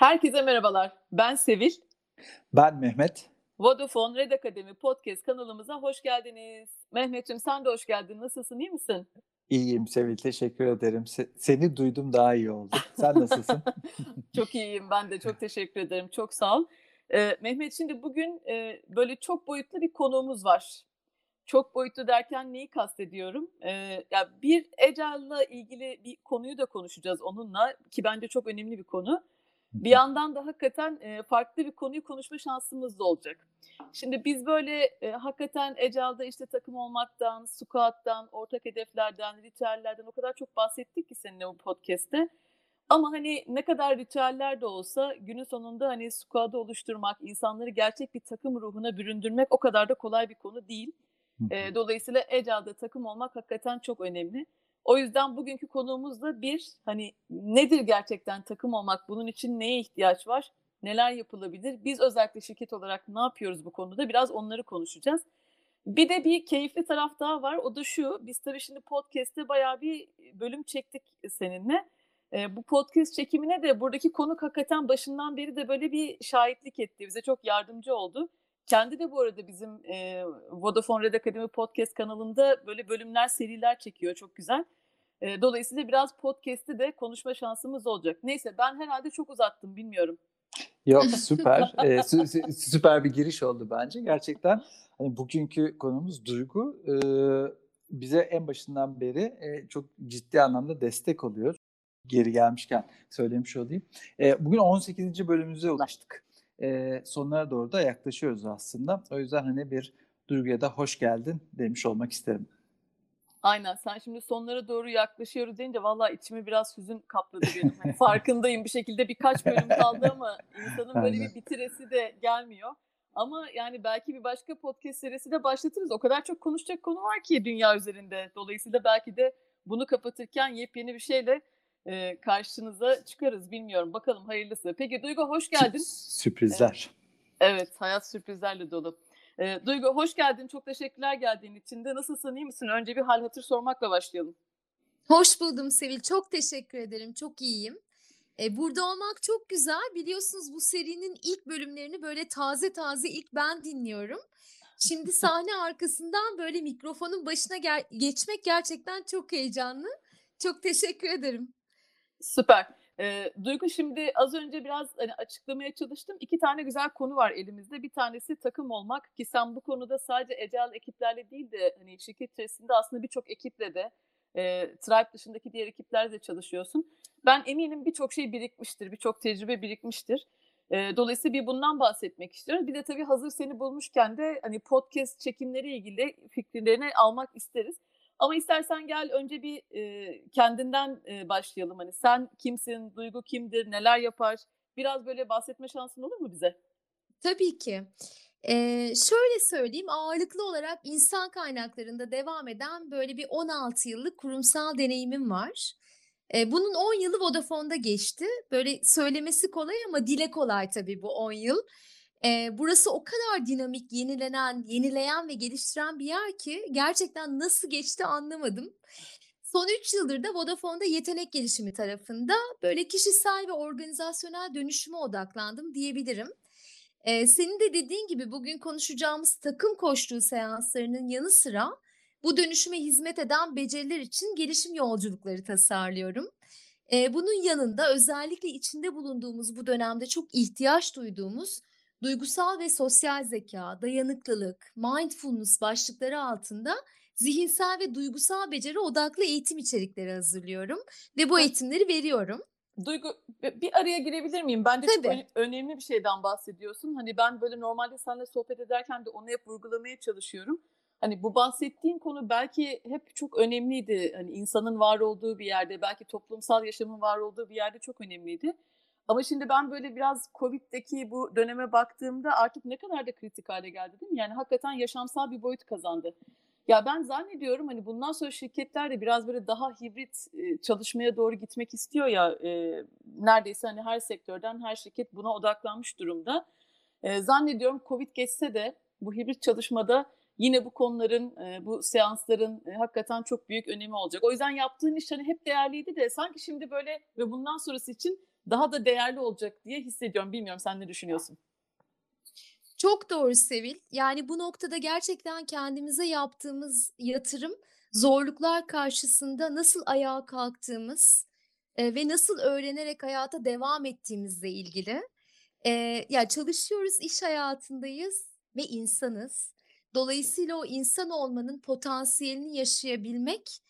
Herkese merhabalar. Ben Sevil. Ben Mehmet. Vodafone Red Akademi Podcast kanalımıza hoş geldiniz. Mehmet'ciğim sen de hoş geldin. Nasılsın, iyi misin? İyiyim Sevil, teşekkür ederim. Se- seni duydum daha iyi oldu. Sen nasılsın? çok iyiyim ben de. Çok teşekkür ederim. Çok sağ ol. Ee, Mehmet şimdi bugün e, böyle çok boyutlu bir konuğumuz var. Çok boyutlu derken neyi kastediyorum? Ee, ya bir Ecel'la ilgili bir konuyu da konuşacağız onunla ki bence çok önemli bir konu. Bir yandan da hakikaten e, farklı bir konuyu konuşma şansımız da olacak. Şimdi biz böyle e, hakikaten Ecel'de işte takım olmaktan, squat'tan, ortak hedeflerden, ritüellerden o kadar çok bahsettik ki seninle bu podcast'te. Ama hani ne kadar ritüeller de olsa günün sonunda hani squad'ı oluşturmak, insanları gerçek bir takım ruhuna büründürmek o kadar da kolay bir konu değil. E, dolayısıyla Ecel'de takım olmak hakikaten çok önemli. O yüzden bugünkü konuğumuz da bir hani nedir gerçekten takım olmak? Bunun için neye ihtiyaç var? Neler yapılabilir? Biz özellikle şirket olarak ne yapıyoruz bu konuda? Biraz onları konuşacağız. Bir de bir keyifli taraf daha var. O da şu. Biz tabii şimdi podcast'te bayağı bir bölüm çektik seninle. E, bu podcast çekimine de buradaki konuk hakikaten başından beri de böyle bir şahitlik etti. Bize çok yardımcı oldu. Kendi de bu arada bizim e, Vodafone Red Akademi podcast kanalında böyle bölümler, seriler çekiyor. Çok güzel. E, dolayısıyla biraz podcast'i de konuşma şansımız olacak. Neyse ben herhalde çok uzattım bilmiyorum. Yok süper. ee, sü- süper bir giriş oldu bence. Gerçekten hani bugünkü konumuz duygu. Ee, bize en başından beri e, çok ciddi anlamda destek oluyor. Geri gelmişken söylemiş olayım. Ee, bugün 18. bölümümüze ulaştık. Ee, sonlara doğru da yaklaşıyoruz aslında. O yüzden hani bir duyguya da hoş geldin demiş olmak isterim. Aynen sen şimdi sonlara doğru yaklaşıyoruz deyince vallahi içimi biraz hüzün kapladı benim. Hani farkındayım bir şekilde birkaç bölüm kaldı ama insanın böyle bir bitiresi de gelmiyor. Ama yani belki bir başka podcast serisi de başlatırız. O kadar çok konuşacak konu var ki dünya üzerinde. Dolayısıyla belki de bunu kapatırken yepyeni bir şeyle e, karşınıza çıkarız. Bilmiyorum. Bakalım hayırlısı. Peki Duygu hoş geldin. Sürprizler. Evet, hayat sürprizlerle dolu. E, Duygu hoş geldin. Çok teşekkürler geldiğin için de. Nasılsın, iyi misin? Önce bir hal hatır sormakla başlayalım. Hoş buldum Sevil. Çok teşekkür ederim. Çok iyiyim. E, burada olmak çok güzel. Biliyorsunuz bu serinin ilk bölümlerini böyle taze taze ilk ben dinliyorum. Şimdi sahne arkasından böyle mikrofonun başına ger- geçmek gerçekten çok heyecanlı. Çok teşekkür ederim. Süper. E, Duygu şimdi az önce biraz hani açıklamaya çalıştım. İki tane güzel konu var elimizde. Bir tanesi takım olmak ki sen bu konuda sadece Ecel ekiplerle değil de hani şirket içerisinde aslında birçok ekiple de e, Tribe dışındaki diğer ekiplerle çalışıyorsun. Ben eminim birçok şey birikmiştir, birçok tecrübe birikmiştir. E, dolayısıyla bir bundan bahsetmek istiyorum. Bir de tabii hazır seni bulmuşken de hani podcast çekimleri ilgili fikirlerini almak isteriz. Ama istersen gel önce bir e, kendinden e, başlayalım. Hani sen kimsin, Duygu kimdir, neler yapar? Biraz böyle bahsetme şansın olur mu bize? Tabii ki. Ee, şöyle söyleyeyim ağırlıklı olarak insan kaynaklarında devam eden böyle bir 16 yıllık kurumsal deneyimim var. Ee, bunun 10 yılı Vodafone'da geçti. Böyle söylemesi kolay ama dile kolay tabii bu 10 yıl. Ee, burası o kadar dinamik, yenilenen, yenileyen ve geliştiren bir yer ki gerçekten nasıl geçti anlamadım. Son 3 yıldır da Vodafone'da yetenek gelişimi tarafında böyle kişisel ve organizasyonel dönüşüme odaklandım diyebilirim. Ee, senin de dediğin gibi bugün konuşacağımız takım koştuğu seanslarının yanı sıra bu dönüşüme hizmet eden beceriler için gelişim yolculukları tasarlıyorum. Ee, bunun yanında özellikle içinde bulunduğumuz bu dönemde çok ihtiyaç duyduğumuz duygusal ve sosyal zeka, dayanıklılık, mindfulness başlıkları altında zihinsel ve duygusal beceri odaklı eğitim içerikleri hazırlıyorum ve bu eğitimleri veriyorum. Duygu bir araya girebilir miyim? Bence çok Tabii. önemli bir şeyden bahsediyorsun. Hani ben böyle normalde seninle sohbet ederken de onu hep vurgulamaya çalışıyorum. Hani bu bahsettiğin konu belki hep çok önemliydi. Hani insanın var olduğu bir yerde, belki toplumsal yaşamın var olduğu bir yerde çok önemliydi. Ama şimdi ben böyle biraz Covid'deki bu döneme baktığımda artık ne kadar da kritik hale geldi değil mi? Yani hakikaten yaşamsal bir boyut kazandı. Ya ben zannediyorum hani bundan sonra şirketler de biraz böyle daha hibrit çalışmaya doğru gitmek istiyor ya e, neredeyse hani her sektörden her şirket buna odaklanmış durumda. E, zannediyorum Covid geçse de bu hibrit çalışmada yine bu konuların, bu seansların hakikaten çok büyük önemi olacak. O yüzden yaptığın iş hani hep değerliydi de sanki şimdi böyle ve bundan sonrası için daha da değerli olacak diye hissediyorum. Bilmiyorum sen ne düşünüyorsun? Çok doğru Sevil. Yani bu noktada gerçekten kendimize yaptığımız yatırım zorluklar karşısında nasıl ayağa kalktığımız e, ve nasıl öğrenerek hayata devam ettiğimizle ilgili. E, ya çalışıyoruz, iş hayatındayız ve insanız. Dolayısıyla o insan olmanın potansiyelini yaşayabilmek,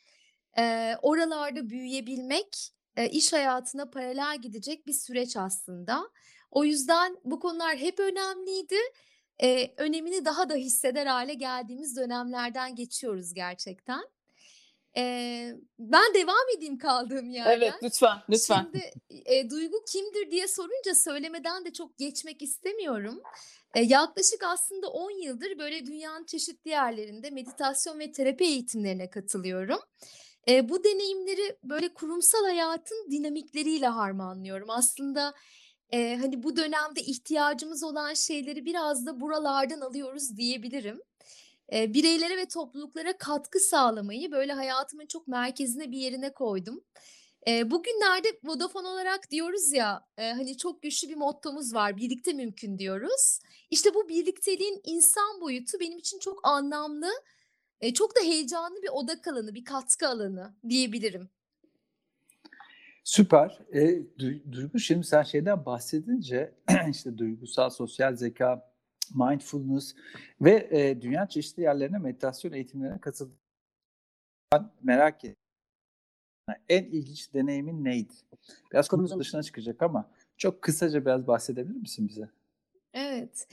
e, oralarda büyüyebilmek, e, iş hayatına paralel gidecek bir süreç aslında. O yüzden bu konular hep önemliydi. Eee, önemini daha da hisseder hale geldiğimiz dönemlerden geçiyoruz gerçekten. Eee, ben devam edeyim kaldığım yerden. Evet lütfen lütfen. Şimdi eee, duygu kimdir diye sorunca söylemeden de çok geçmek istemiyorum. Eee, yaklaşık aslında 10 yıldır böyle dünyanın çeşitli yerlerinde meditasyon ve terapi eğitimlerine katılıyorum. Eee, bu deneyimleri böyle kurumsal hayatın dinamikleriyle harmanlıyorum. Aslında Eee, hani, bu dönemde ihtiyacımız olan şeyleri biraz da buralardan alıyoruz diyebilirim. Eee, bireylere ve topluluklara katkı sağlamayı, böyle, hayatımın çok merkezine bir yerine koydum. Eee, bugünlerde Vodafone olarak diyoruz ya, eee, hani, çok güçlü bir mottomuz var, "Birlikte mümkün." diyoruz. İşte, bu birlikteliğin insan boyutu benim için çok anlamlı, eee, çok da heyecanlı bir odak alanı, bir katkı alanı diyebilirim. Süper. Duy Duygu şimdi sen şeyden bahsedince işte duygusal, sosyal zeka, mindfulness ve, eee, dünyanın çeşitli yerlerine meditasyon eğitimlerine katıldın. Ben merak ettim. En ilginç deneyimin neydi? Biraz konumuzun dışına çıkacak ama çok kısaca biraz bahsedebilir misin bize? Evet.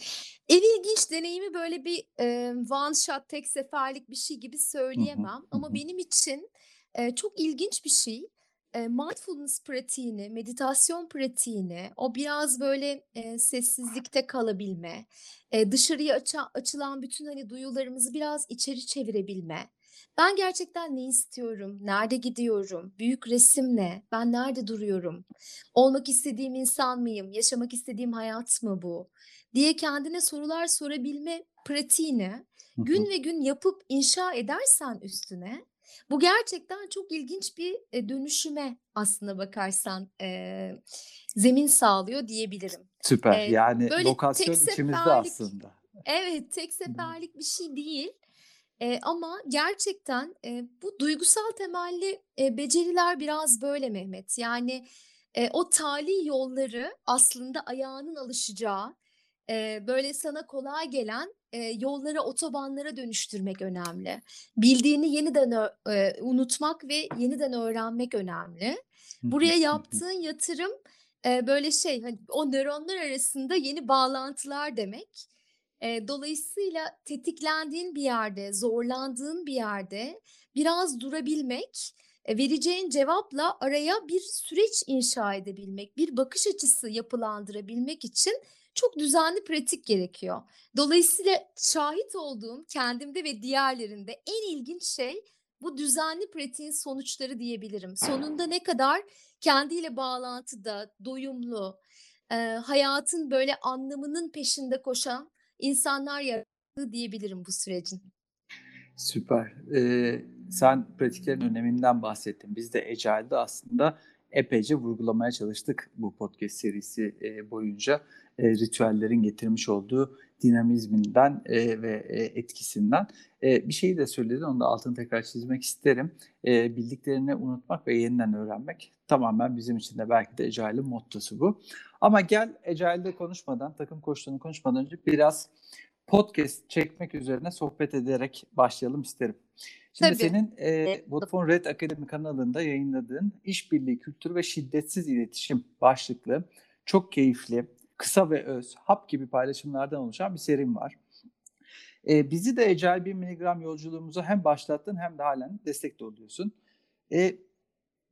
En ilginç deneyimi böyle bir, eee, one shot, tek seferlik bir şey gibi söyleyemem ama benim için, eee, çok ilginç bir şey. Eee, mindfulness pratiğini, meditasyon pratiğini, o biraz böyle, eee, sessizlikte kalabilme, eee, dışarıya aça açılan bütün, hani, duyularımızı biraz içeri çevirebilme. Ben gerçekten ne istiyorum, nerede gidiyorum, büyük resim ne, ben nerede duruyorum, olmak istediğim insan mıyım, yaşamak istediğim hayat mı bu diye kendine sorular sorabilme pratiğini gün ve gün yapıp inşa edersen üstüne, bu gerçekten çok ilginç bir, dönüşüme aslına bakarsan, eee, zemin sağlıyor diyebilirim. Süper. Eee, Yani böyle lokasyon içimizde aslında. Evet, tek seferlik bir şey değil, eee, ama gerçekten, eee, bu duygusal temelli, eee, beceriler biraz böyle Mehmet. Yani, eee, o tali yolları aslında ayağının alışacağı, eee, böyle sana kolay gelen, eee, yollara, otobanlara dönüştürmek önemli. Bildiğini yeniden eee, unutmak ve yeniden öğrenmek önemli. Buraya yaptığın yatırım, eee, böyle şey, hani, o nöronlar arasında yeni bağlantılar demek. Eee, dolayısıyla tetiklendiğin bir yerde, zorlandığın bir yerde biraz durabilmek, eee, vereceğin cevapla araya bir süreç inşa edebilmek, bir bakış açısı yapılandırabilmek için çok düzenli pratik gerekiyor. Dolayısıyla şahit olduğum kendimde ve diğerlerinde en ilginç şey bu düzenli pratiğin sonuçları diyebilirim. Sonunda ne kadar kendiyle bağlantıda, doyumlu, eee, hayatın böyle anlamının peşinde koşan insanlar yarattı diyebilirim bu sürecin. Süper. Eee, sen pratiklerin öneminden bahsettin. Biz de Agile'da aslında epeyce vurgulamaya çalıştık bu podcast serisi, eee, boyunca. Eee, ritüellerin getirmiş olduğu dinamizminden, eee, ve, eee, etkisinden. Eee, bir şeyi de söyledin, onun da altını tekrar çizmek isterim. Eee, bildiklerini unutmak ve yeniden öğrenmek tamamen bizim için de belki de Agile'ın mottosu bu. Ama gel Agile'de konuşmadan, takım koçluğunu konuşmadan önce biraz podcast çekmek üzerine sohbet ederek başlayalım isterim. Şimdi Tabii. senin, eee, Vodafone Red Academy kanalında yayınladığın "İşbirliği Kültürü ve Şiddetsiz İletişim" başlıklı çok keyifli, kısa ve öz, hap gibi paylaşımlardan oluşan bir serin var. Eee, bizi de Agile 1000 miligram yolculuğumuza hem başlattın hem de hâlen destek de oluyorsun. Eee,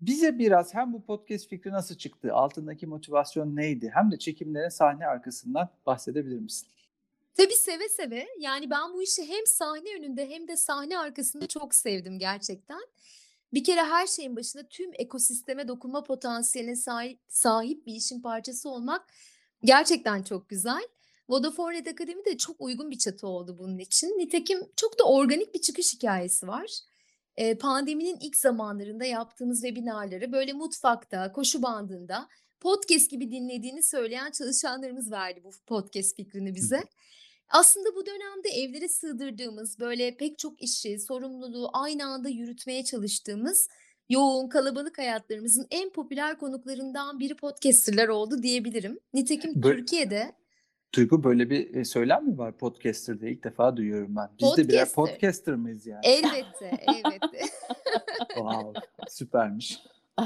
bize biraz hem bu podcast fikri nasıl çıktı, altındaki motivasyon neydi hem de çekimlerin sahne arkasından bahsedebilir misin? Tabii, seve seve. Yani ben bu işi hem sahne önünde hem de sahne arkasında çok sevdim gerçekten. Bir kere her şeyin başında tüm ekosisteme dokunma potansiyeline sahip sahip bir işin parçası olmak gerçekten çok güzel. Vodafone Red Academy de çok uygun bir çatı oldu bunun için. Nitekim çok da organik bir çıkış hikâyesi var. Eee, pandeminin ilk zamanlarında yaptığımız webinar'ları böyle mutfakta, koşu bandında podcast gibi dinlediğini söyleyen çalışanlarımız verdi bu podcast fikrini bize. Aslında bu dönemde evlere sığdırdığımız böyle pek çok işi, sorumluluğu aynı anda yürütmeye çalıştığımız yoğun kalabalık hayatlarımızın en popüler konuklarından biri podcasterlar oldu diyebilirim. Nitekim Böyle- Türkiye'de Duygu böyle bir e, söylem mi var podcaster diye ilk defa duyuyorum ben. Biz de birer Podcaster. podcaster mıyız yani? elbette, elbette. Wow, süpermiş.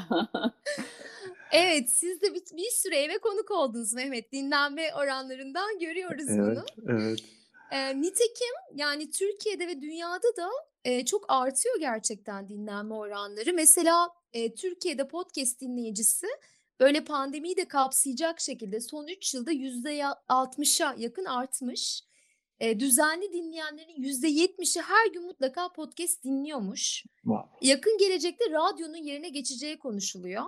Evet, siz de bir, bir süre eve konuk oldunuz Mehmet. Dinlenme oranlarından görüyoruz bunu. Evet, evet. Nitekim yani Türkiye'de ve dünyada da e, çok artıyor gerçekten dinlenme oranları. Mesela e, Türkiye'de podcast dinleyicisi böyle pandemiyi de kapsayacak şekilde son 3 yılda %60'a yakın artmış. E, düzenli dinleyenlerin %70'i her gün mutlaka podcast dinliyormuş. Wow. Yakın gelecekte radyonun yerine geçeceği konuşuluyor.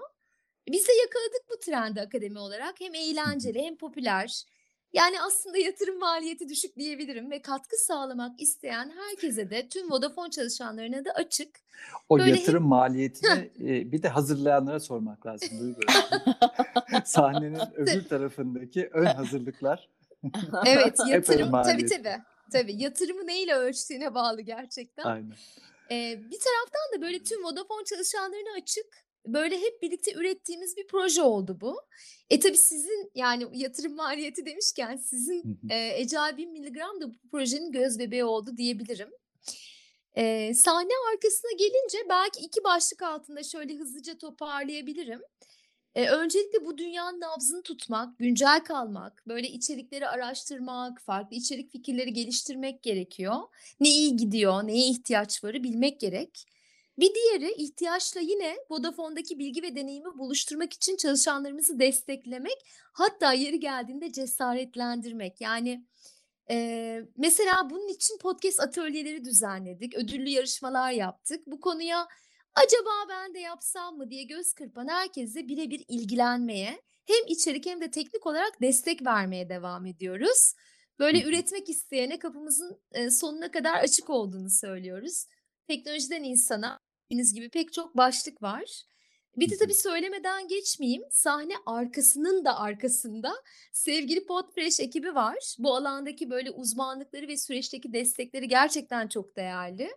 Biz de yakaladık bu trendi akademi olarak. Hem eğlenceli hem popüler. Yani aslında yatırım maliyeti düşük diyebilirim ve katkı sağlamak isteyen herkese de tüm Vodafone çalışanlarına da açık. O Böyle hep- yatırım maliyetini e, bir de hazırlayanlara sormak lazım Duygu. Sahnenin öbür tarafındaki ön hazırlıklar. Evet yatırım tabii tabii. Tabii yatırımı neyle ölçtüğüne bağlı gerçekten. Aynen. Ee, bir taraftan da böyle tüm Vodafone çalışanlarına açık böyle hep birlikte ürettiğimiz bir proje oldu bu. E tabii sizin yani yatırım maliyeti demişken sizin e, Ecel 1000 miligram da bu projenin göz bebeği oldu diyebilirim. E, sahne arkasına gelince belki iki başlık altında şöyle hızlıca toparlayabilirim. E, öncelikle bu dünyanın nabzını tutmak, güncel kalmak, böyle içerikleri araştırmak, farklı içerik fikirleri geliştirmek gerekiyor. Ne iyi gidiyor, neye ihtiyaç varı bilmek gerek. Bir diğeri ihtiyaçla yine Vodafone'daki bilgi ve deneyimi buluşturmak için çalışanlarımızı desteklemek, hatta yeri geldiğinde cesaretlendirmek. Yani e, mesela bunun için podcast atölyeleri düzenledik, ödüllü yarışmalar yaptık. Bu konuya acaba ben de yapsam mı diye göz kırpan herkese birebir ilgilenmeye, hem içerik hem de teknik olarak destek vermeye devam ediyoruz. Böyle üretmek isteyene kapımızın sonuna kadar açık olduğunu söylüyoruz. Teknolojiden insana dediğiniz gibi pek çok başlık var. Bir de tabii söylemeden geçmeyeyim. Sahne arkasının da arkasında sevgili Podfresh ekibi var. Bu alandaki böyle uzmanlıkları ve süreçteki destekleri gerçekten çok değerli.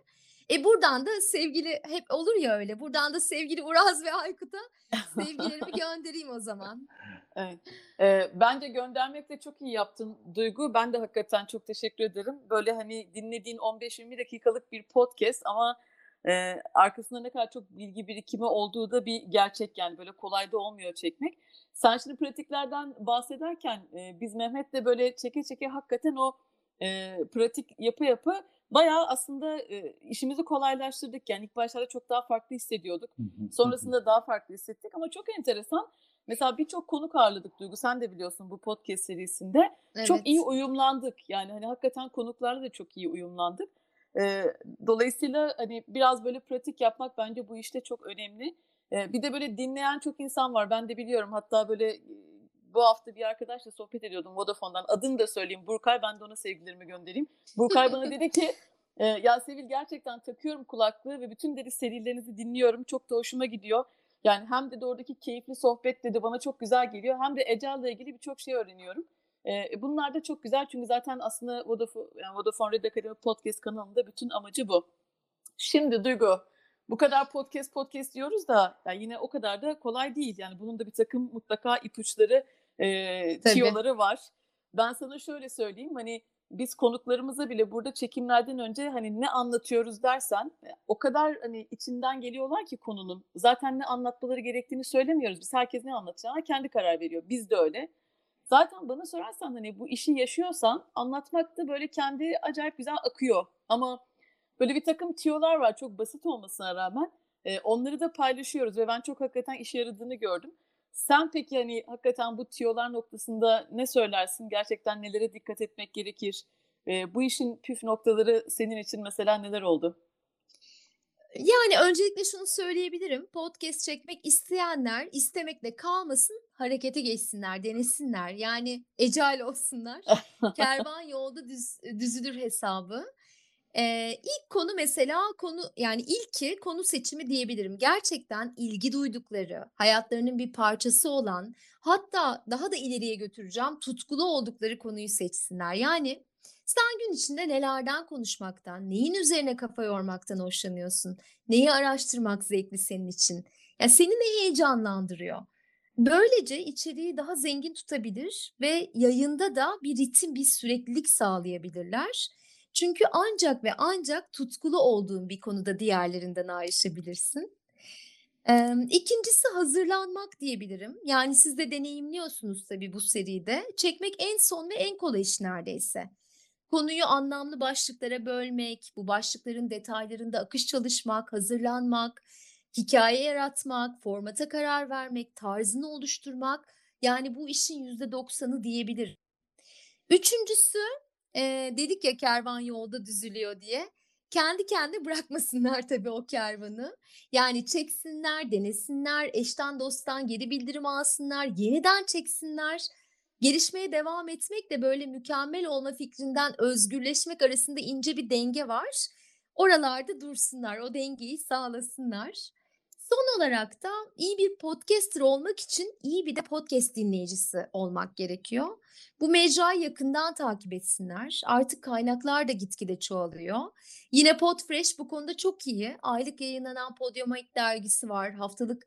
E buradan da sevgili hep olur ya öyle. Buradan da sevgili Uraz ve Aykut'a sevgilerimi göndereyim o zaman. Evet. Ee, bence göndermekle çok iyi yaptın Duygu. Ben de hakikaten çok teşekkür ederim. Böyle hani dinlediğin 15-20 dakikalık bir podcast ama e, arkasında ne kadar çok bilgi birikimi olduğu da bir gerçek yani böyle kolay da olmuyor çekmek. Sen şimdi pratiklerden bahsederken e, biz Mehmet'le böyle çeke çeke hakikaten o e, pratik yapı yapı bayağı aslında e, işimizi kolaylaştırdık. Yani ilk başlarda çok daha farklı hissediyorduk. Sonrasında daha farklı hissettik ama çok enteresan. Mesela birçok konuk ağırladık Duygu. Sen de biliyorsun bu podcast serisinde. Çok Evet. iyi uyumlandık. Yani hani hakikaten konuklarla da çok iyi uyumlandık. Ee, dolayısıyla hani biraz böyle pratik yapmak bence bu işte çok önemli. Ee, bir de böyle dinleyen çok insan var. Ben de biliyorum. Hatta böyle bu hafta bir arkadaşla sohbet ediyordum Vodafone'dan. Adını da söyleyeyim. Burkay. Ben de ona sevgilerimi göndereyim. Burkay bana dedi ki e, ya Sevil gerçekten takıyorum kulaklığı ve bütün dedi serilerinizi dinliyorum. Çok da hoşuma gidiyor. Yani hem de oradaki keyifli sohbet dedi bana çok güzel geliyor. Hem de Ecel'le ilgili birçok şey öğreniyorum. E, bunlar da çok güzel çünkü zaten aslında Vodafone, yani Vodafone Red Academy Podcast kanalında bütün amacı bu. Şimdi Duygu, bu kadar podcast podcast diyoruz da yani yine o kadar da kolay değil. Yani bunun da bir takım mutlaka ipuçları, e, tiyoları var. Ben sana şöyle söyleyeyim hani biz konuklarımıza bile burada çekimlerden önce hani ne anlatıyoruz dersen e, o kadar hani içinden geliyorlar ki konunun. Zaten ne anlatmaları gerektiğini söylemiyoruz. Biz herkes ne anlatacağına kendi karar veriyor. Biz de öyle. Zaten bana sorarsan hani bu işi yaşıyorsan anlatmak da böyle kendi acayip güzel akıyor. Ama böyle bir takım tiyolar var çok basit olmasına rağmen. E, onları da paylaşıyoruz ve ben çok hakikaten işe yaradığını gördüm. Sen peki hani hakikaten bu tiyolar noktasında ne söylersin? Gerçekten nelere dikkat etmek gerekir? E, bu işin püf noktaları senin için mesela neler oldu? Yani öncelikle şunu söyleyebilirim. Podcast çekmek isteyenler istemekle kalmasın, harekete geçsinler, denesinler. Yani ecel olsunlar. Kervan yolda düz, düzülür hesabı. Eee, ilk konu mesela konu yani ilki konu seçimi diyebilirim. Gerçekten ilgi duydukları, hayatlarının bir parçası olan, hatta daha da ileriye götüreceğim, tutkulu oldukları konuyu seçsinler. Yani sen gün içinde nelerden konuşmaktan, neyin üzerine kafa yormaktan hoşlanıyorsun? Neyi araştırmak zevkli senin için? Ya seni ne heyecanlandırıyor? Böylece içeriği daha zengin tutabilir ve yayında da bir ritim, bir süreklilik sağlayabilirler. Çünkü ancak ve ancak tutkulu olduğun bir konuda diğerlerinden ayrışabilirsin. Emm, 2'ncisi hazırlanmak diyebilirim. Yani siz de deneyimliyorsunuz tabii bu seride. Çekmek en son ve en kolay iş neredeyse. Konuyu anlamlı başlıklara bölmek, bu başlıkların detaylarında akış çalışmak, hazırlanmak, hikaye yaratmak, formata karar vermek, tarzını oluşturmak, yani bu işin %90'ı diyebilirim. Üçüncüsü, eee, dedik ya kervan yolda düzülüyor diye. Kendi kendine bırakmasınlar tabii o kervanı. Yani çeksinler, denesinler, eşten dosttan geri bildirim alsınlar, yeniden çeksinler. Gelişmeye devam etmek de böyle mükemmel olma fikrinden özgürleşmek arasında ince bir denge var. Oralarda dursunlar, o dengeyi sağlasınlar. Son olarak da iyi bir podcaster olmak için iyi bir de podcast dinleyicisi olmak gerekiyor. Bu mecrayı yakından takip etsinler. Artık kaynaklar da gitgide çoğalıyor. Yine Podfresh bu konuda çok iyi. Aylık yayınlanan Podiumait dergisi var. Haftalık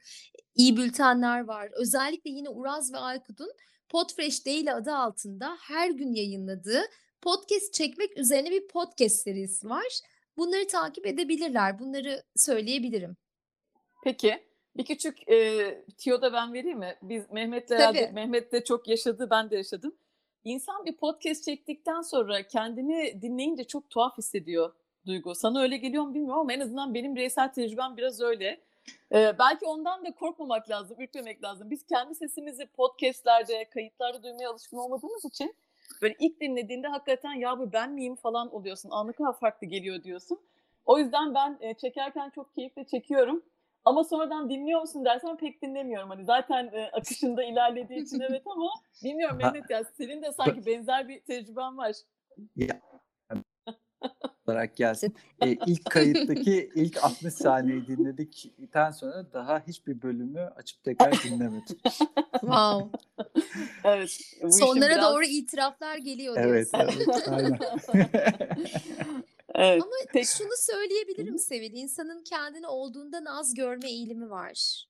iyi bültenler var. Özellikle yine Uraz ve Aykut'un Podfresh Daily adı altında her gün yayınladığı podcast çekmek üzerine bir podcast serisi var. Bunları takip edebilirler. Bunları söyleyebilirim. Peki. Bir küçük, eee, tüyo da ben vereyim mi? Biz Mehmet'le herhâlde Tabii. Mehmet de çok yaşadı, ben de yaşadım. İnsan bir podcast çektikten sonra kendini dinleyince çok tuhaf hissediyor Duygu. Sana öyle geliyor mu bilmiyorum ama en azından benim bireysel tecrübem biraz öyle. Eee, belki ondan da korkmamak lazım, ürkmemek lazım. Biz kendi sesimizi podcast'lerde, kayıtlarda duymaya alışkın olmadığımız için böyle ilk dinlediğinde hakikaten "Ya, bu ben miyim?" falan oluyorsun. "A, ne kadar farklı geliyor." diyorsun. O yüzden ben, eee, çekerken çok keyifle çekiyorum ama sonradan "Dinliyor musun?" dersen pek dinlemiyorum. Hani zaten, eee, akışında ilerlediği için evet ama bilmiyorum Ha Mehmet ya senin de sanki benzer bir tecrüben var. Ya olarak gelsin. Eee, ilk kayıttaki ilk 60 saniyeyi dinledikten sonra daha hiçbir bölümü açıp tekrar dinlemedim. Wow. Evet, Sonlara biraz doğru itiraflar geliyor Evet, diyorsun. evet, aynen. Evet, Ama peki şunu söyleyebilirim. Sevil, insanın kendini olduğundan az görme eğilimi var.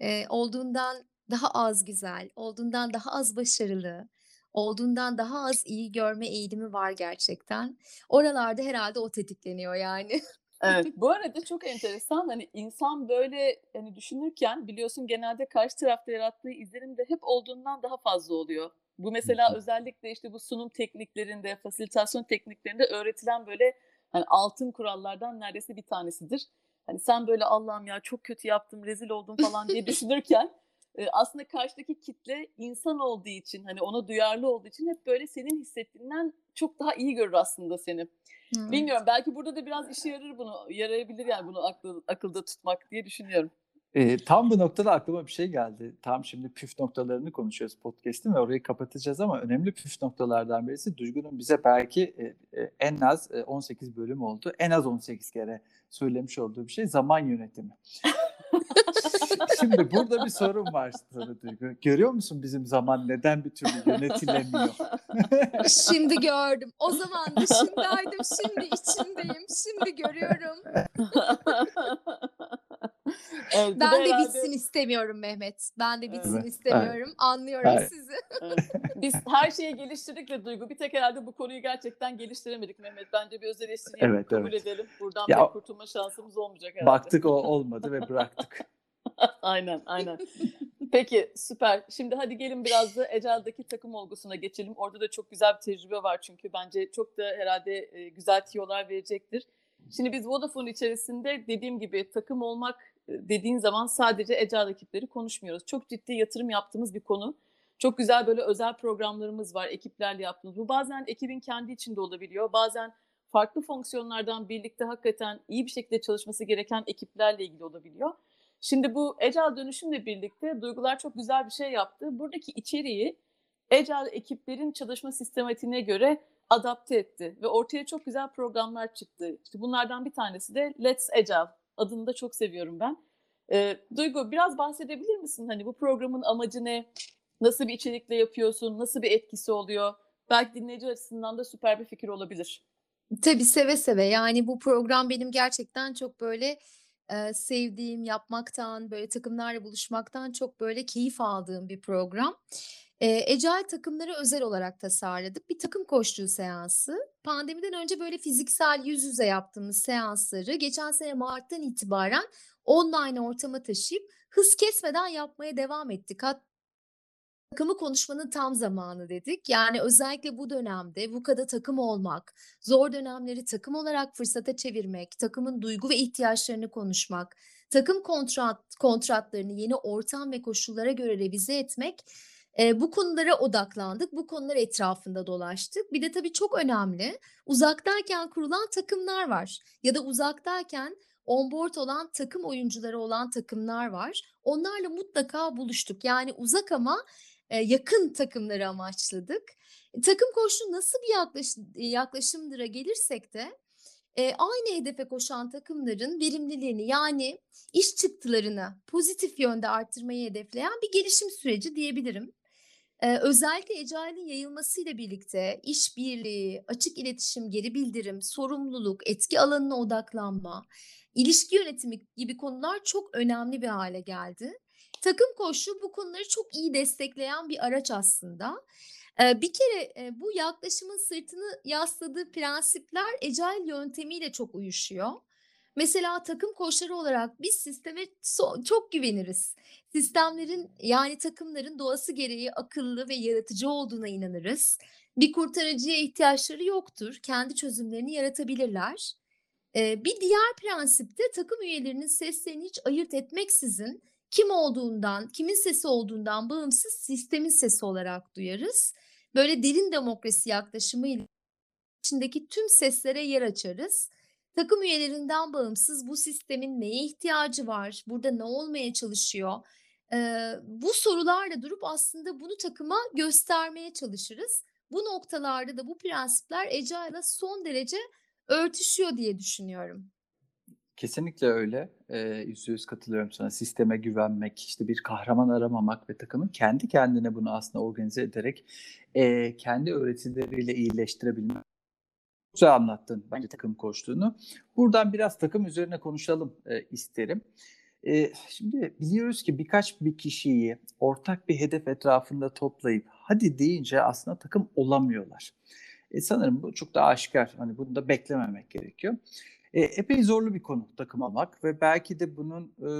Eee, olduğundan daha az güzel, olduğundan daha az başarılı, olduğundan daha az iyi görme eğilimi var gerçekten. Oralarda herhâlde o tetikleniyor yani. Evet, bu arada çok enteresan, hani, insan böyle, hani, düşünürken biliyorsun genelde karşı tarafta yarattığı izlenim de hep olduğundan daha fazla oluyor. Bu mesela özellikle, işte, bu sunum tekniklerinde, fasilitasyon tekniklerinde öğretilen böyle, hani, altın kurallardan neredeyse bir tanesidir. Hani, sen böyle "Allah'ım ya çok kötü yaptım, rezil oldum." falan diye düşünürken, eee, aslında karşıdaki kitle insan olduğu için, hani, ona duyarlı olduğu için hep böyle senin hissettiğinden çok daha iyi görür aslında seni. Evet. Bilmiyorum, belki burada da biraz işe yarar bunu yarayabilir yani bunu aklı akılda tutmak diye düşünüyorum. Eee, tam bu noktada aklıma bir şey geldi. Tam şimdi püf noktalarını konuşuyoruz podcast'in ve orayı kapatacağız ama önemli püf noktalardan birisi Duygu'nun bize belki, eee, eee, en az, eee, 18 bölüm oldu. En az 18 kere söylemiş olduğu bir şey zaman yönetimi. Şimdi burada bir sorun var sana Duygu. Görüyor musun bizim zaman neden bir türlü yönetilemiyor? Şimdi gördüm. O zaman dışındaydım, şimdi içindeyim, şimdi görüyorum. Evet, Ben de herhâlde bitsin istemiyorum Mehmet. Ben de Evet. bitsin Evet, evet, istemiyorum. Anlıyorum evet. sizi. Evet. Biz her şeyi geliştirdik de Duygu, bir tek herhâlde bu konuyu gerçekten geliştiremedik Mehmet. Bence bir öz eleştiri Evet, kabul evet. edelim. Buradan Ya pek kurtulma şansımız olmayacak herhâlde. baktık o olmadı ve bıraktık. Aynen, aynen. Peki, süper. Şimdi hadi gelin biraz da Ecel'deki takım olgusuna geçelim. Orada da çok güzel bir tecrübe var çünkü bence çok da herhâlde, eee, güzel tüyolar verecektir. Şimdi biz Vodafone içerisinde dediğim gibi takım olmak, dediğin zaman sadece Ecel ekipleri konuşmuyoruz. Çok ciddi yatırım yaptığımız bir konu. Çok güzel böyle özel programlarımız var ekiplerle yaptığımız. Bu bazen ekibin kendi içinde olabiliyor. Bazen farklı fonksiyonlardan birlikte hakikaten iyi bir şekilde çalışması gereken ekiplerle ilgili olabiliyor. Şimdi bu Ecel dönüşümle birlikte Duygular çok güzel bir şey yaptı. Buradaki içeriği Ecel ekiplerin çalışma sistematiğine göre adapte etti ve ortaya çok güzel programlar çıktı. İşte bunlardan bir tanesi de Let's Agile. Adını da çok seviyorum ben. Ee, Duygu biraz bahsedebilir misin? Hani bu programın amacı ne? Nasıl bir içerikle yapıyorsun? Nasıl bir etkisi oluyor? Belki dinleyici açısından da süper bir fikir olabilir. Tabii seve seve. Yani bu program benim gerçekten çok böyle e, sevdiğim, yapmaktan, böyle takımlarla buluşmaktan çok böyle keyif aldığım bir program. E, Agile takımları özel olarak tasarladık. Bir takım koştuğu seansı. Pandemiden önce böyle fiziksel yüz yüze yaptığımız seansları geçen sene Mart'tan itibaren online ortama taşıyıp hız kesmeden yapmaya devam ettik. Hatta takımı konuşmanın tam zamanı dedik. Yani özellikle bu dönemde bu kadar takım olmak, zor dönemleri takım olarak fırsata çevirmek, takımın duygu ve ihtiyaçlarını konuşmak, takım kontrat kontratlarını yeni ortam ve koşullara göre revize etmek e, bu konulara odaklandık. Bu konular etrafında dolaştık. Bir de tabii çok önemli uzaktayken kurulan takımlar var ya da uzaktayken onboard olan takım oyuncuları olan takımlar var. Onlarla mutlaka buluştuk. Yani uzak ama yakın takımları amaçladık. E, takım koşu nasıl bir yaklaşım, yaklaşımdıra gelirsek de e, aynı hedefe koşan takımların verimliliğini yani iş çıktılarını pozitif yönde arttırmayı hedefleyen bir gelişim süreci diyebilirim. Ee, özellikle Agile'in yayılmasıyla birlikte işbirliği, açık iletişim, geri bildirim, sorumluluk, etki alanına odaklanma, ilişki yönetimi gibi konular çok önemli bir hale geldi. Takım koşu bu konuları çok iyi destekleyen bir araç aslında. Ee, bir kere e, bu yaklaşımın sırtını yasladığı prensipler Agile yöntemiyle çok uyuşuyor. Mesela takım koçları olarak biz sisteme so- çok güveniriz. Sistemlerin yani takımların doğası gereği akıllı ve yaratıcı olduğuna inanırız. Bir kurtarıcıya ihtiyaçları yoktur. Kendi çözümlerini yaratabilirler. Ee, bir diğer prensip de takım üyelerinin seslerini hiç ayırt etmeksizin kim olduğundan, kimin sesi olduğundan bağımsız sistemin sesi olarak duyarız. Böyle derin demokrasi yaklaşımıyla içindeki tüm seslere yer açarız. Takım üyelerinden bağımsız bu sistemin neye ihtiyacı var, burada ne olmaya çalışıyor? Ee, bu sorularla durup aslında bunu takıma göstermeye çalışırız. Bu noktalarda da bu prensipler Agile'la son derece örtüşüyor diye düşünüyorum. Kesinlikle öyle. Yüzde yüz katılıyorum sana. Sisteme güvenmek, işte bir kahraman aramamak ve takımın kendi kendine bunu aslında organize ederek e, kendi öğretileriyle iyileştirebilmek. Güzel anlattın bence takım koştuğunu. Buradan biraz takım üzerine konuşalım e, isterim. E, şimdi biliyoruz ki birkaç bir kişiyi ortak bir hedef etrafında toplayıp hadi deyince aslında takım olamıyorlar. E, sanırım bu çok da aşikar. Hani bunu da beklememek gerekiyor. E, epey zorlu bir konu takım olmak ve belki de bunun e,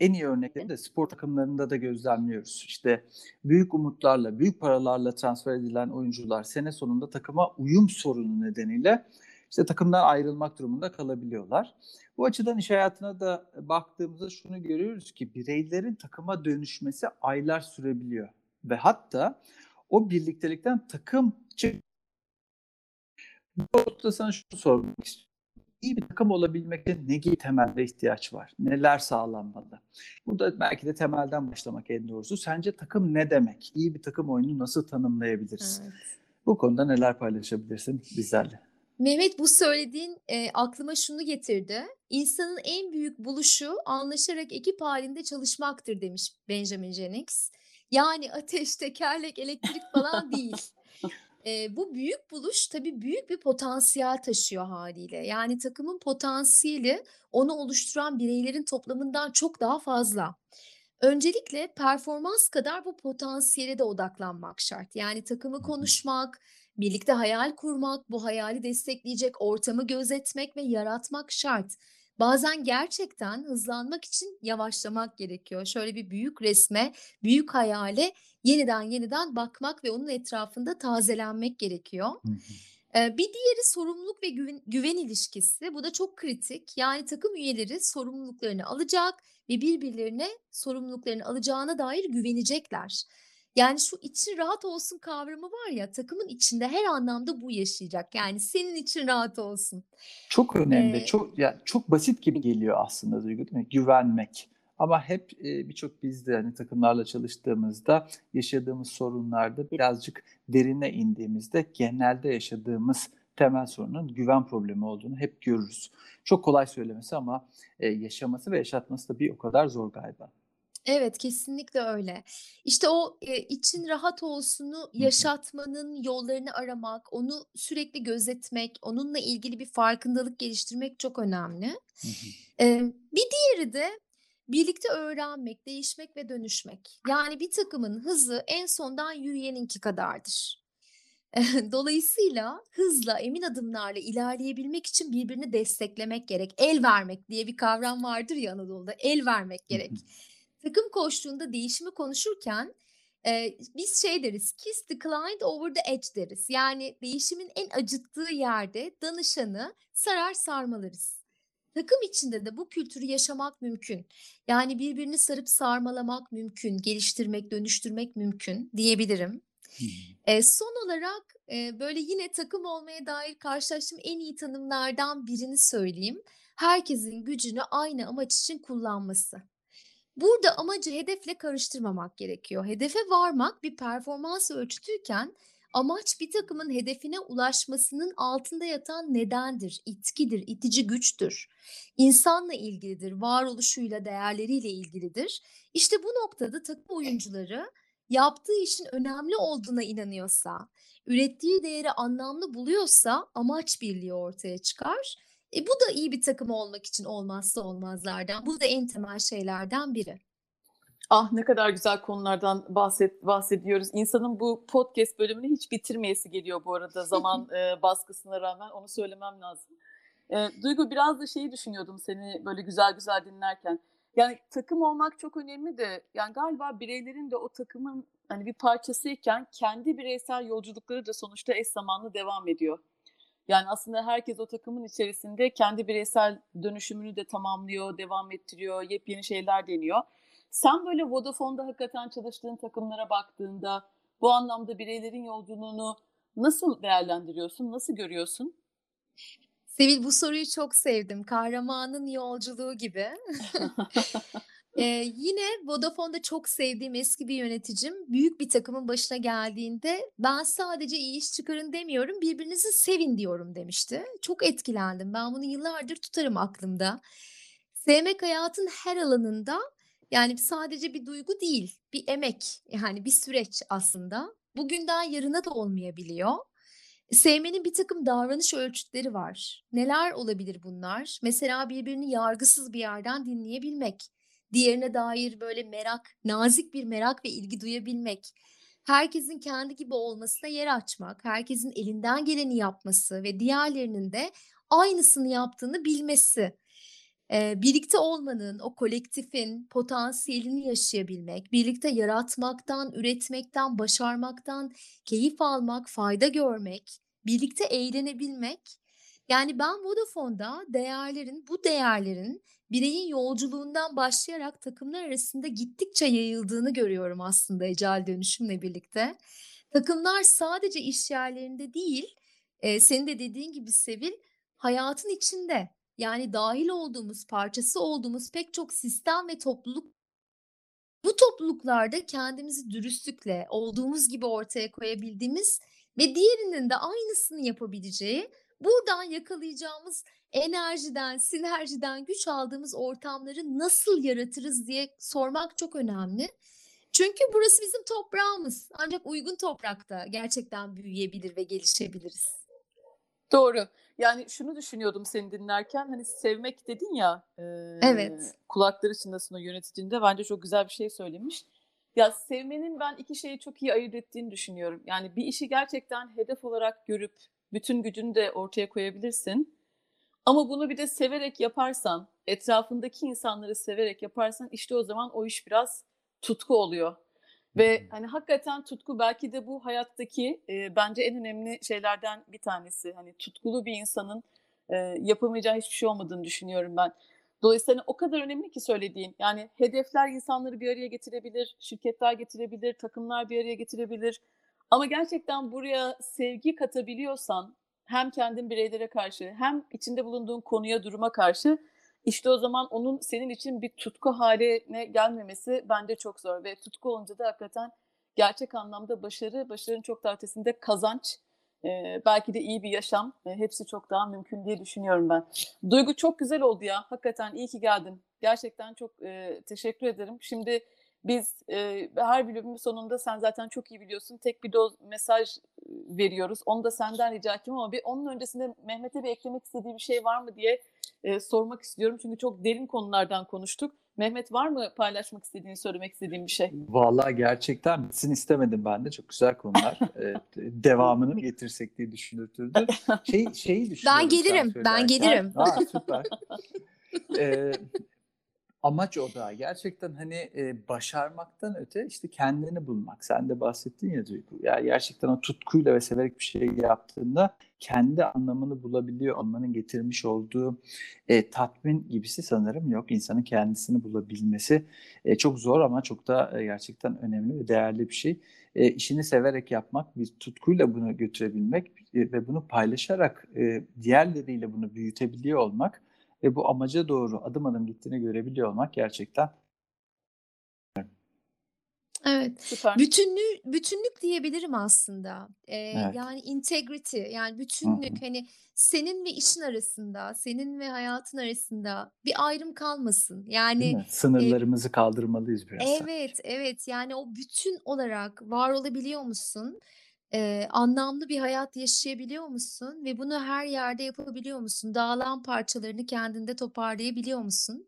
en iyi örneklerini de spor takımlarında da gözlemliyoruz. İşte büyük umutlarla, büyük paralarla transfer edilen oyuncular sene sonunda takıma uyum sorunu nedeniyle işte takımdan ayrılmak durumunda kalabiliyorlar. Bu açıdan iş hayatına da baktığımızda şunu görüyoruz ki bireylerin takıma dönüşmesi aylar sürebiliyor ve hatta o birliktelikten takım çık. Bu sana şunu sormak istiyorum iyi bir takım olabilmekte ne gibi temelde ihtiyaç var? Neler sağlanmalı? Burada belki de temelden başlamak en doğrusu. Sence takım ne demek? İyi bir takım oyunu nasıl tanımlayabiliriz? Evet. Bu konuda neler paylaşabilirsin bizlerle? Mehmet bu söylediğin e, aklıma şunu getirdi. İnsanın en büyük buluşu anlaşarak ekip halinde çalışmaktır demiş Benjamin Jennings. Yani ateş, tekerlek, elektrik falan değil. E, bu büyük buluş tabii büyük bir potansiyel taşıyor haliyle. Yani takımın potansiyeli onu oluşturan bireylerin toplamından çok daha fazla. Öncelikle performans kadar bu potansiyele de odaklanmak şart. Yani takımı konuşmak, birlikte hayal kurmak, bu hayali destekleyecek ortamı gözetmek ve yaratmak şart. Bazen gerçekten hızlanmak için yavaşlamak gerekiyor. Şöyle bir büyük resme, büyük hayale yeniden yeniden bakmak ve onun etrafında tazelenmek gerekiyor. Hı hı. Bir diğeri sorumluluk ve güven, güven ilişkisi. Bu da çok kritik. Yani takım üyeleri sorumluluklarını alacak ve birbirlerine sorumluluklarını alacağına dair güvenecekler. Yani şu için rahat olsun kavramı var ya takımın içinde her anlamda bu yaşayacak. Yani senin için rahat olsun. Çok önemli. Ee, çok ya çok basit gibi geliyor aslında Duygu değil mi? Güvenmek. Ama hep e, birçok biz de hani takımlarla çalıştığımızda yaşadığımız sorunlarda birazcık derine indiğimizde genelde yaşadığımız temel sorunun güven problemi olduğunu hep görürüz. Çok kolay söylemesi ama e, yaşaması ve yaşatması da bir o kadar zor galiba. Evet, kesinlikle öyle. İşte o, eee, için rahat olsunu Hı hı. yaşatmanın yollarını aramak, onu sürekli gözetmek, onunla ilgili bir farkındalık geliştirmek çok önemli. Hı hı. Emm, bir diğeri de birlikte öğrenmek, değişmek ve dönüşmek. Yani bir takımın hızı en sondan yürüyeninki kadardır. Dolayısıyla hızla, emin adımlarla ilerleyebilmek için birbirini desteklemek gerek. El vermek diye bir kavram vardır ya Anadolu'da, el vermek Hı gerek. Takım koçluğunda değişimi konuşurken, eee, biz şey deriz, "Kiss the client over the edge" deriz. Yani değişimin en acıttığı yerde danışanı sarar sarmalarız. Takım içinde de bu kültürü yaşamak mümkün. Yani birbirini sarıp sarmalamak mümkün, geliştirmek, dönüştürmek mümkün diyebilirim. Eee, son olarak, eee, böyle yine takım olmaya dair karşılaştığım en iyi tanımlardan birini söyleyeyim. Herkesin gücünü aynı amaç için kullanması. Burada amacı hedefle karıştırmamak gerekiyor. Hedefe varmak bir performans ölçütüyken amaç bir takımın hedefine ulaşmasının altında yatan nedendir, itkidir, itici güçtür. İnsanla ilgilidir, varoluşuyla, değerleriyle ilgilidir. İşte bu noktada takım oyuncuları yaptığı işin önemli olduğuna inanıyorsa, ürettiği değeri anlamlı buluyorsa amaç birliği ortaya çıkar. E, bu da iyi bir takım olmak için olmazsa olmazlardan. Bu da en temel şeylerden biri. Ah, ne kadar güzel konulardan bahset bahsediyoruz. İnsanın bu podcast bölümünü hiç bitirmeyesi geliyor bu arada zaman, eee, baskısına rağmen onu söylemem lazım. Eee, Duygu biraz da şeyi düşünüyordum seni böyle güzel güzel dinlerken. Yani takım olmak çok önemli de yani galiba bireylerin de o takımın hani bir parçasıyken kendi bireysel yolculukları da sonuçta eş zamanlı devam ediyor. Yani aslında herkes o takımın içerisinde kendi bireysel dönüşümünü de tamamlıyor, devam ettiriyor, yepyeni şeyler deniyor. Sen böyle Vodafone'da hakikaten çalıştığın takımlara baktığında bu anlamda bireylerin yolculuğunu nasıl değerlendiriyorsun, nasıl görüyorsun? Sevil bu soruyu çok sevdim. Kahramanın yolculuğu gibi. Eee, yine Vodafone'da çok sevdiğim eski bir yöneticim büyük bir takımın başına geldiğinde ben sadece iyi iş çıkarın demiyorum, birbirinizi sevin diyorum demişti. Çok etkilendim. Ben bunu yıllardır tutarım aklımda. Sevmek hayatın her alanında yani sadece bir duygu değil, bir emek, yani bir süreç aslında. Bugünden yarına da olmayabiliyor. Sevmenin bir takım davranış ölçütleri var. Neler olabilir bunlar? Mesela birbirini yargısız bir yerden dinleyebilmek, diğerine dair böyle merak, nazik bir merak ve ilgi duyabilmek, herkesin kendi gibi olmasına yer açmak, herkesin elinden geleni yapması ve diğerlerinin de aynısını yaptığını bilmesi. Eee, birlikte olmanın, o kolektifin potansiyelini yaşayabilmek, birlikte yaratmaktan, üretmekten, başarmaktan keyif almak, fayda görmek, birlikte eğlenebilmek. Yani ben Vodafone'da değerlerin, bu değerlerin bireyin yolculuğundan başlayarak takımlar arasında gittikçe yayıldığını görüyorum aslında ecel dönüşümle birlikte. Takımlar sadece iş yerlerinde değil, eee, senin de dediğin gibi Sevil, hayatın içinde. Yani dahil olduğumuz, parçası olduğumuz pek çok sistem ve topluluk bu topluluklarda kendimizi dürüstlükle, olduğumuz gibi ortaya koyabildiğimiz ve diğerinin de aynısını yapabileceği, buradan yakalayacağımız enerjiden, sinerjiden güç aldığımız ortamları nasıl yaratırız diye sormak çok önemli. Çünkü burası bizim toprağımız. Ancak uygun toprakta gerçekten büyüyebilir ve gelişebiliriz. Doğru. Yani şunu düşünüyordum seni dinlerken hani sevmek dedin ya eee, Evet. kulakları çınlasın o yöneticin de bence çok güzel bir şey söylemiş. Ya sevmenin ben iki şeyi çok iyi ayırt ettiğini düşünüyorum. Yani bir işi gerçekten hedef olarak görüp bütün gücünü de ortaya koyabilirsin. Ama bunu bir de severek yaparsan, etrafındaki insanları severek yaparsan işte o zaman o iş biraz tutku oluyor. Ve hani hakikaten tutku belki de bu hayattaki e, bence en önemli şeylerden bir tanesi. Hani tutkulu bir insanın e, yapamayacağı hiçbir şey olmadığını düşünüyorum ben. Dolayısıyla o kadar önemli ki söylediğin. Yani hedefler insanları bir araya getirebilir, şirketler getirebilir, takımlar bir araya getirebilir. Ama gerçekten buraya sevgi katabiliyorsan hem kendin bireylere karşı hem içinde bulunduğun konuya, duruma karşı İşte o zaman onun senin için bir tutku haline gelmemesi bence çok zor ve tutku olunca da hakikaten gerçek anlamda başarı, başarının çok da ötesinde kazanç, e, belki de iyi bir yaşam, e, hepsi çok daha mümkün diye düşünüyorum ben. Duygu çok güzel oldu ya, hakikaten iyi ki geldin. Gerçekten çok e, teşekkür ederim. Şimdi biz e, her bölümün sonunda sen zaten çok iyi biliyorsun tek bir doz mesaj veriyoruz. Onu da senden rica ettim ama bir onun öncesinde Mehmet'e bir eklemek istediği bir şey var mı diye e, sormak istiyorum. Çünkü çok derin konulardan konuştuk. Mehmet var mı paylaşmak istediğin, söylemek istediğin bir şey? Vallahi gerçekten bitsin istemedim ben de. Çok güzel konular. Ee, devamını getirsek diye düşündürdü. Şey, şeyi düşünüyorum sen gelirim, ben gelirim. Aa, süper. Ee, amaç o da. Gerçekten hani e, başarmaktan öte işte kendini bulmak. Sen de bahsettin ya Duygu. Ya gerçekten o tutkuyla ve severek bir şey yaptığında kendi anlamını bulabiliyor olmanın getirmiş olduğu e, tatmin gibisi sanırım yok. İnsanın kendisini bulabilmesi e, çok zor ama çok da e, gerçekten önemli ve değerli bir şey. E, işini severek yapmak, bir tutkuyla bunu götürebilmek e, ve bunu paylaşarak e, diğerleriyle bunu büyütebiliyor olmak ve bu amaca doğru adım adım gittiğini görebiliyor olmak gerçekten Evet. Süper. Bütünlük, bütünlük diyebilirim aslında. Ee, Evet. yani integrity, yani bütünlük hani senin ve işin arasında, senin ve hayatın arasında bir ayrım kalmasın. Yani? Sınırlarımızı kaldırmalıyız biraz sanki. evet, evet yani o bütün olarak var olabiliyor musun? Ee, anlamlı bir hayat yaşayabiliyor musun? Ve bunu her yerde yapabiliyor musun? Dağılan parçalarını kendinde toparlayabiliyor musun?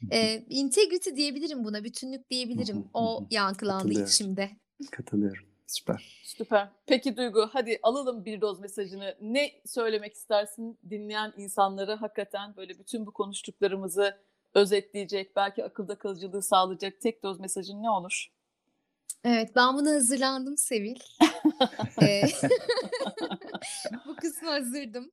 Hı hı. İntegrity diyebilirim buna, bütünlük Hı hı, diyebilirim. hı O hı. yankılandı Katılıyorum. içimde. Katılıyorum. Süper. Süper. Peki Duygu, hadi alalım bir doz mesajını. Ne söylemek istersin dinleyen insanlara hakikaten böyle bütün bu konuştuklarımızı özetleyecek, belki akılda kalıcılığı sağlayacak tek doz mesajın ne olur? Evet, ben buna hazırlandım Sevil. Bu kısmı hazırdım.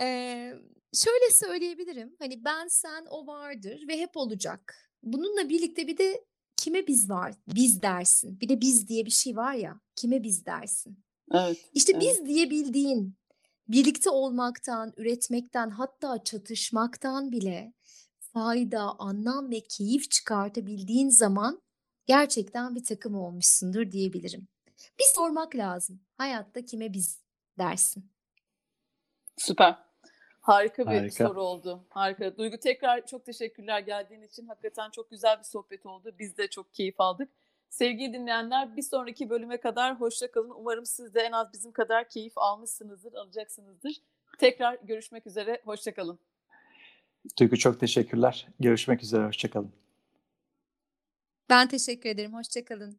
Ee, şöyle söyleyebilirim. Hani ben, sen, o vardır ve hep olacak. Bununla birlikte bir de kime biz var? Biz dersin. Bir de biz diye bir şey var ya. Kime biz dersin? Evet. İşte evet. biz diyebildiğin, birlikte olmaktan, üretmekten, hatta çatışmaktan bile fayda, anlam ve keyif çıkartabildiğin zaman gerçekten bir takım olmuşsundur diyebilirim. Bir sormak lazım. Hayatta kime biz dersin? Süper. Harika bir Harika. soru oldu. Harika. Duygu tekrar çok teşekkürler geldiğin için. Hakikaten çok güzel bir sohbet oldu. Biz de çok keyif aldık. Sevgili dinleyenler bir sonraki bölüme kadar hoşça kalın. Umarım siz de en az bizim kadar keyif almışsınızdır, alacaksınızdır. Tekrar görüşmek üzere. Hoşça kalın. Duygu çok teşekkürler. Görüşmek üzere. Hoşçakalın. Ben teşekkür ederim. Hoşça kalın.